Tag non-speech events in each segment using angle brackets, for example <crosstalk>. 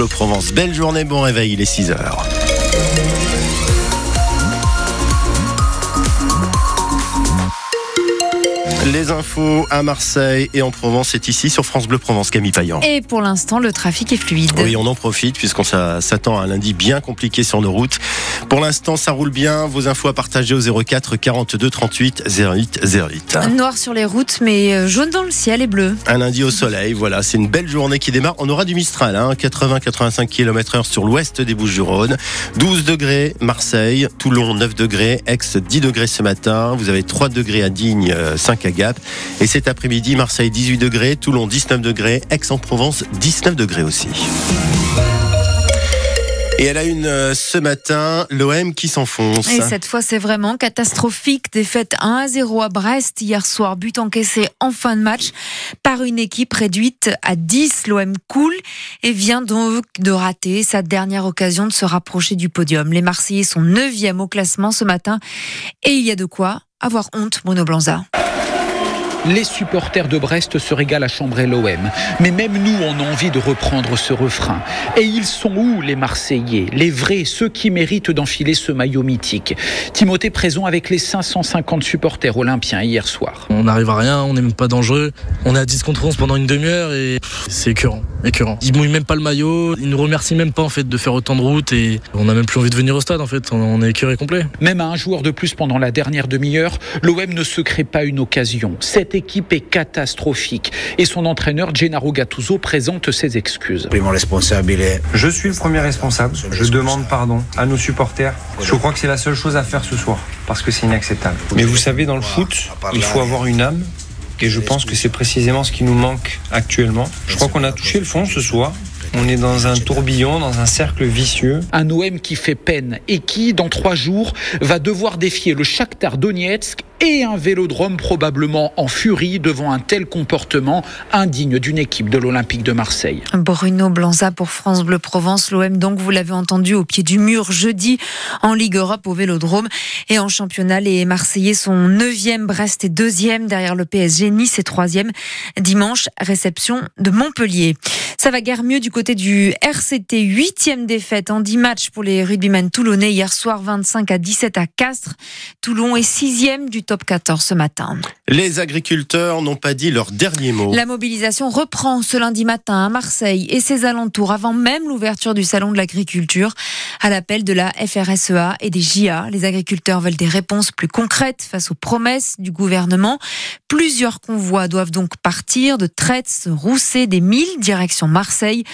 Bleu Provence. Belle journée, bon réveil, il est 6h. Les infos à Marseille et en Provence, c'est ici sur France Bleu Provence, Camille Payan. Et pour l'instant, le trafic est fluide. Oui, on en profite puisqu'on s'attend à un lundi bien compliqué sur nos routes. Pour l'instant, ça roule bien. Vos infos à partager au 04 42 38 08 08. Noir sur les routes, mais euh, jaune dans le ciel et bleu. Un lundi au soleil, voilà, c'est une belle journée qui démarre. On aura du Mistral, hein, 80-85 km/h sur l'ouest des Bouches-du-Rhône. 12 degrés Marseille, Toulon 9 degrés, Aix 10 degrés ce matin. Vous avez 3 degrés à Digne, 5 euh, à Gap. Et cet après-midi, Marseille 18 degrés, Toulon 19 degrés, Aix-en-Provence 19 degrés aussi. Et elle a une euh, ce matin, l'OM qui s'enfonce. Et cette fois, c'est vraiment catastrophique. Défaite 1 à 0 à Brest hier soir, but encaissé en fin de match par une équipe réduite à 10. L'OM coule et vient donc de rater sa dernière occasion de se rapprocher du podium. Les Marseillais sont 9e au classement ce matin et il y a de quoi avoir honte, Bruno Blanza. Les supporters de Brest se régalent à chambrer l'OM. Mais même nous, on a envie de reprendre ce refrain. Et ils sont où les Marseillais Les vrais, ceux qui méritent d'enfiler ce maillot mythique? Timothée présent avec les 550 supporters olympiens hier soir. On n'arrive à rien, on n'est même pas dangereux. On est à 10 contre 11 pendant une demi-heure et c'est écœurant, écœurant. Ils mouillent même pas le maillot, ils nous remercient même pas en fait de faire autant de route et on n'a même plus envie de venir au stade en fait. On est écœuré complet. Même à un joueur de plus pendant la dernière demi-heure, l'OM ne se crée pas une occasion équipe est catastrophique. Et son entraîneur, Gennaro Gattuso, présente ses excuses. Je suis le premier responsable. Je demande pardon à nos supporters. Je crois que c'est la seule chose à faire ce soir, parce que c'est inacceptable. Mais vous savez, dans le foot, il faut avoir une âme. Et je pense que c'est précisément ce qui nous manque actuellement. Je crois qu'on a touché le fond ce soir. On est dans un tourbillon, dans un cercle vicieux. Un OM qui fait peine et qui, dans trois jours, va devoir défier le Shakhtar Donetsk et un vélodrome probablement en furie devant un tel comportement indigne d'une équipe de l'Olympique de Marseille. Bruno Blanza pour France Bleu Provence. L'OM, donc, vous l'avez entendu, au pied du mur jeudi en Ligue Europe au vélodrome. Et en championnat, les Marseillais sont 9e, Brest est 2e derrière le PSG, Nice est 3e. Dimanche, réception de Montpellier. Ça va guère mieux du côté du RCT. Huitième défaite en 10 matchs pour les rugbymen toulonnais hier soir 25 à 17 à Castres. Toulon est sixième du top 14 ce matin. Les agriculteurs n'ont pas dit leur dernier mot. La mobilisation reprend ce lundi matin à Marseille et ses alentours avant même l'ouverture du salon de l'agriculture à l'appel de la FRSEA et des JA. Les agriculteurs veulent des réponses plus concrètes face aux promesses du gouvernement. Plusieurs convois doivent donc partir de Traits, Rousset, des mille directions Marseille.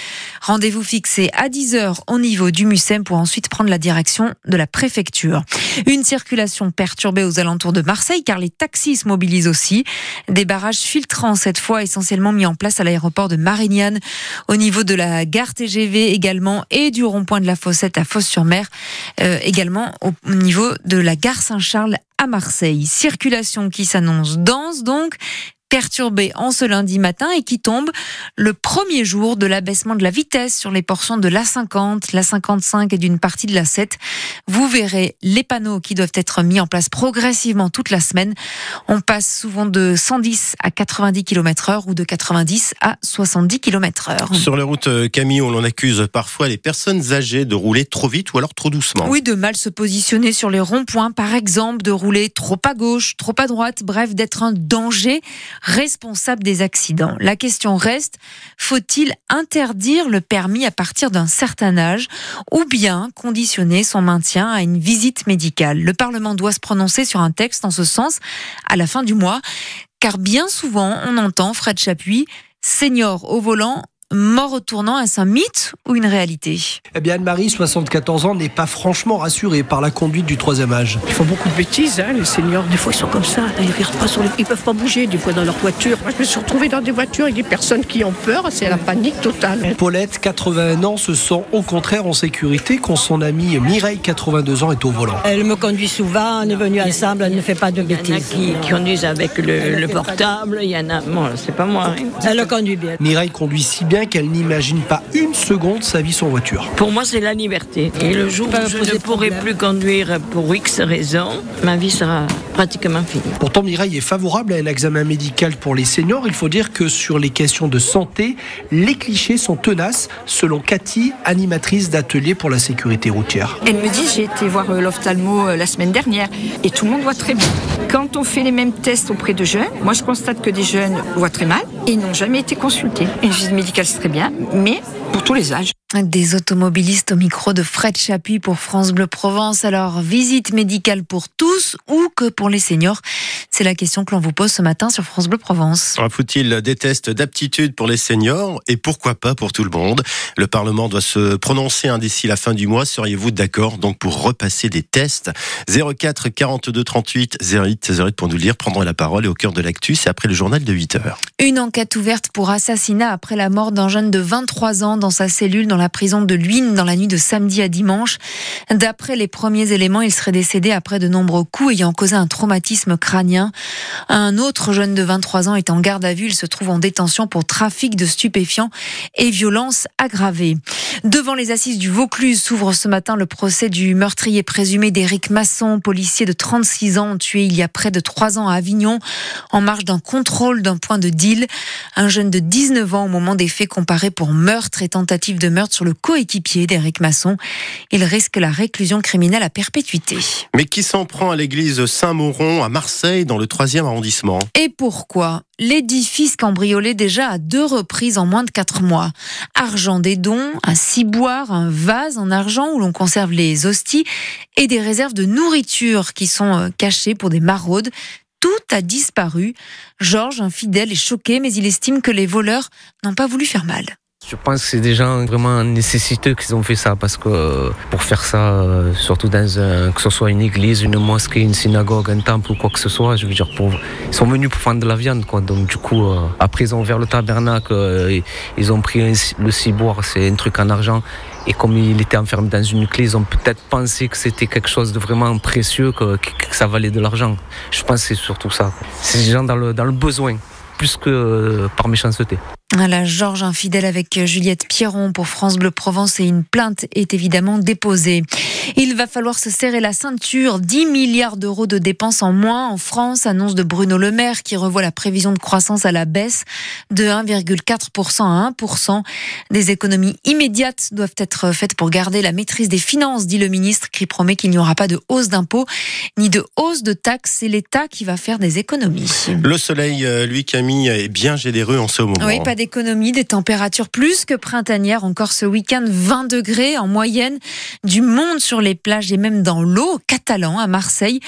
Rendez-vous fixé à 10h au niveau du MUSEM pour ensuite prendre la direction de la préfecture. Une circulation perturbée aux alentours de Marseille car les taxis se mobilisent aussi. Des barrages filtrants cette fois essentiellement mis en place à l'aéroport de Marignane au niveau de la gare TGV également et du rond-point de la Fossette à Fosse-sur-Mer euh, également au niveau de la gare Saint-Charles à Marseille. Circulation qui s'annonce dense donc, perturbé en ce lundi matin et qui tombe le premier jour de l'abaissement de la vitesse sur les portions de l'A50, l'A55 et d'une partie de l'A7. Vous verrez les panneaux qui doivent être mis en place progressivement toute la semaine. On passe souvent de 110 à 90 km heure ou de 90 à 70 km heure. Sur les routes euh, Camille, on accuse parfois les personnes âgées de rouler trop vite ou alors trop doucement. Oui, de mal se positionner sur les ronds-points par exemple, de rouler trop à gauche, trop à droite, bref, d'être un danger responsable des accidents. La question reste, faut-il interdire le permis à partir d'un certain âge ou bien conditionner son maintien à une visite médicale? Le Parlement doit se prononcer sur un texte en ce sens à la fin du mois, car bien souvent on entend Fred Chapuis, senior au volant, mort au tournant, est-ce un mythe ou une réalité? Eh bien, Anne-Marie, 74 ans, n'est pas franchement rassurée par la conduite du troisième âge. Ils font beaucoup de bêtises, hein, les seniors. Des fois, ils sont comme ça. Ils ne pas sur les... Ils peuvent pas bouger, des fois, dans leur voiture. Moi, je me suis retrouvée dans des voitures avec des personnes qui ont peur. C'est la panique totale. Paulette, 81 ans, se sent au contraire en sécurité quand son amie Mireille, 82 ans, est au volant. Elle me conduit souvent, on est venu ensemble, elle ne fait pas de bêtises. Il y en a qui, conduisent avec le, portable, il y en a... Bon, c'est pas moi. Hein. Elle le conduit bien. Mireille conduit si bien bien qu'elle n'imagine pas une seconde sa vie sans voiture. Pour moi, c'est la liberté. Et le jour où je ne pourrai plus conduire pour X raisons, ma vie sera pratiquement finie. Pourtant, Mireille est favorable à un examen médical pour les seniors. Il faut dire que sur les questions de santé, les clichés sont tenaces, selon Cathy, animatrice d'atelier pour la sécurité routière. Elle me dit, j'ai été voir euh, l'ophtalmo euh, la semaine dernière et tout le monde voit très bien. Quand on fait les mêmes tests auprès de jeunes, moi je constate que des jeunes voient très mal ils n'ont jamais été consultés. Une visite médicale c'est très bien, mais pour tous les âges. Des automobilistes au micro de Fred Chapuis pour France Bleu Provence. Alors, visite médicale pour tous ou que pour les seniors? C'est la question que l'on vous pose ce matin sur France Bleu Provence. Faut-il des tests d'aptitude pour les seniors? Et pourquoi pas pour tout le monde? Le Parlement doit se prononcer hein, d'ici la fin du mois. Seriez-vous d'accord donc pour repasser des tests? 04 42 38 08 08 pour nous le dire, prendre la parole et au cœur de l'actu, c'est après le journal de 8 heures. Une enquête ouverte pour assassinat après la mort d'un jeune de 23 ans dans sa cellule dans la prison de Luynes dans la nuit de samedi à dimanche. D'après les premiers éléments, il serait décédé après de nombreux coups ayant causé un traumatisme crânien. Un autre jeune de 23 ans est en garde à vue. Il se trouve en détention pour trafic de stupéfiants et violence aggravée. Devant les assises du Vaucluse s'ouvre ce matin le procès du meurtrier présumé d'Éric Masson, policier de 36 ans tué il y a près de 3 ans à Avignon en marge d'un contrôle d'un point de deal. Un jeune de 19 ans au moment des faits comparé pour meurtre et tentative de meurtre sur le coéquipier d'Éric Masson. Il risque la réclusion criminelle à perpétuité. Mais qui s'en prend à l'église Saint-Mauron à Marseille dans le 3e arrondissement? Et pourquoi? L'édifice cambriolé déjà à deux reprises en moins de quatre mois. Argent des dons, un ciboire, un vase en argent où l'on conserve les hosties et des réserves de nourriture qui sont euh, cachées pour des maraudes. Tout a disparu. Georges, infidèle, est choqué, mais il estime que les voleurs n'ont pas voulu faire mal. Je pense que c'est des gens vraiment nécessiteux qu'ils ont fait ça parce que euh, pour faire ça, euh, surtout dans un, que ce soit une église, une mosquée, une synagogue, un temple ou quoi que ce soit, je veux dire, pour, ils sont venus pour prendre de la viande, quoi. Donc du coup, euh, après ils ont ouvert le tabernacle, ils ont pris le ciboire, c'est un truc en argent. Et comme il était enfermé dans une clé, ils ont peut-être pensé que c'était quelque chose de vraiment précieux, que, que, ça valait de l'argent. Je pense que c'est surtout ça. C'est des gens dans le, dans le besoin, plus que par méchanceté. La Georges infidèle avec Juliette Pierron pour France Bleu Provence et une plainte est évidemment déposée. Il va falloir se serrer la ceinture. 10 milliards d'euros de dépenses en moins en France, annonce de Bruno Le Maire qui revoit la prévision de croissance à la baisse de 1,4% à 1%. Des économies immédiates doivent être faites pour garder la maîtrise des finances, dit le ministre qui promet qu'il n'y aura pas de hausse d'impôts ni de hausse de taxes. C'est l'État qui va faire des économies. Le soleil, lui Camille, est bien généreux en ce moment. Oui, pas d'économie, des températures plus que printanières. Encore ce week-end, 20 degrés en moyenne, du monde sur les plages et même dans l'eau, catalan à Marseille,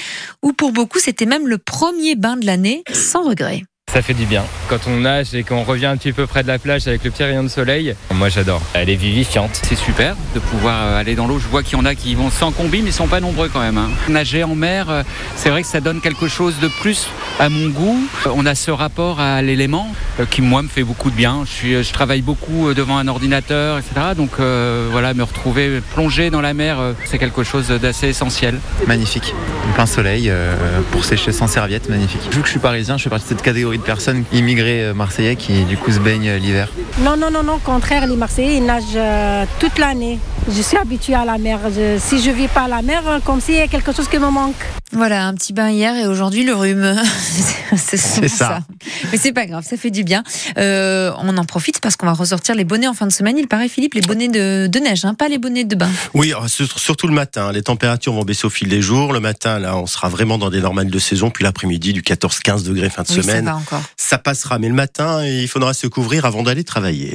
où pour beaucoup c'était même le premier bain de l'année, sans regret. Ça fait du bien. Quand on nage et qu'on revient un petit peu près de la plage avec le petit rayon de soleil, moi j'adore. Elle est vivifiante. C'est super de pouvoir aller dans l'eau. Je vois qu'il y en a qui vont sans combi, mais ils sont pas nombreux quand même. Hein. Nager en mer, c'est vrai que ça donne quelque chose de plus à mon goût. On a ce rapport à l'élément qui moi me fait beaucoup de bien. Je, suis, je travaille beaucoup devant un ordinateur, etc. Donc euh, voilà, me retrouver plongé dans la mer, c'est quelque chose d'assez essentiel. Magnifique. Plein soleil euh, pour sécher sans serviette, magnifique. Vu que je suis parisien, je fais partie de cette catégorie de personnes immigrées marseillais qui du coup se baignent l'hiver. Non, non, non, non, au contraire, les Marseillais ils nagent euh, toute l'année. Je suis habituée à la mer. Si je vis pas à la mer, comme s'il y a quelque chose qui me manque. Voilà, un petit bain hier et aujourd'hui le rhume. <laughs> c'est ça. ça. Mais c'est pas grave, ça fait du bien. Euh, on en profite parce qu'on va ressortir les bonnets en fin de semaine. Il paraît, Philippe, les bonnets de, de neige, hein, pas les bonnets de bain. Oui, surtout le matin. Les températures vont baisser au fil des jours. Le matin, là, on sera vraiment dans des normales de saison. Puis l'après-midi, du 14-15 degrés fin de oui, semaine. Ça, va encore. ça passera. Mais le matin, il faudra se couvrir avant d'aller travailler.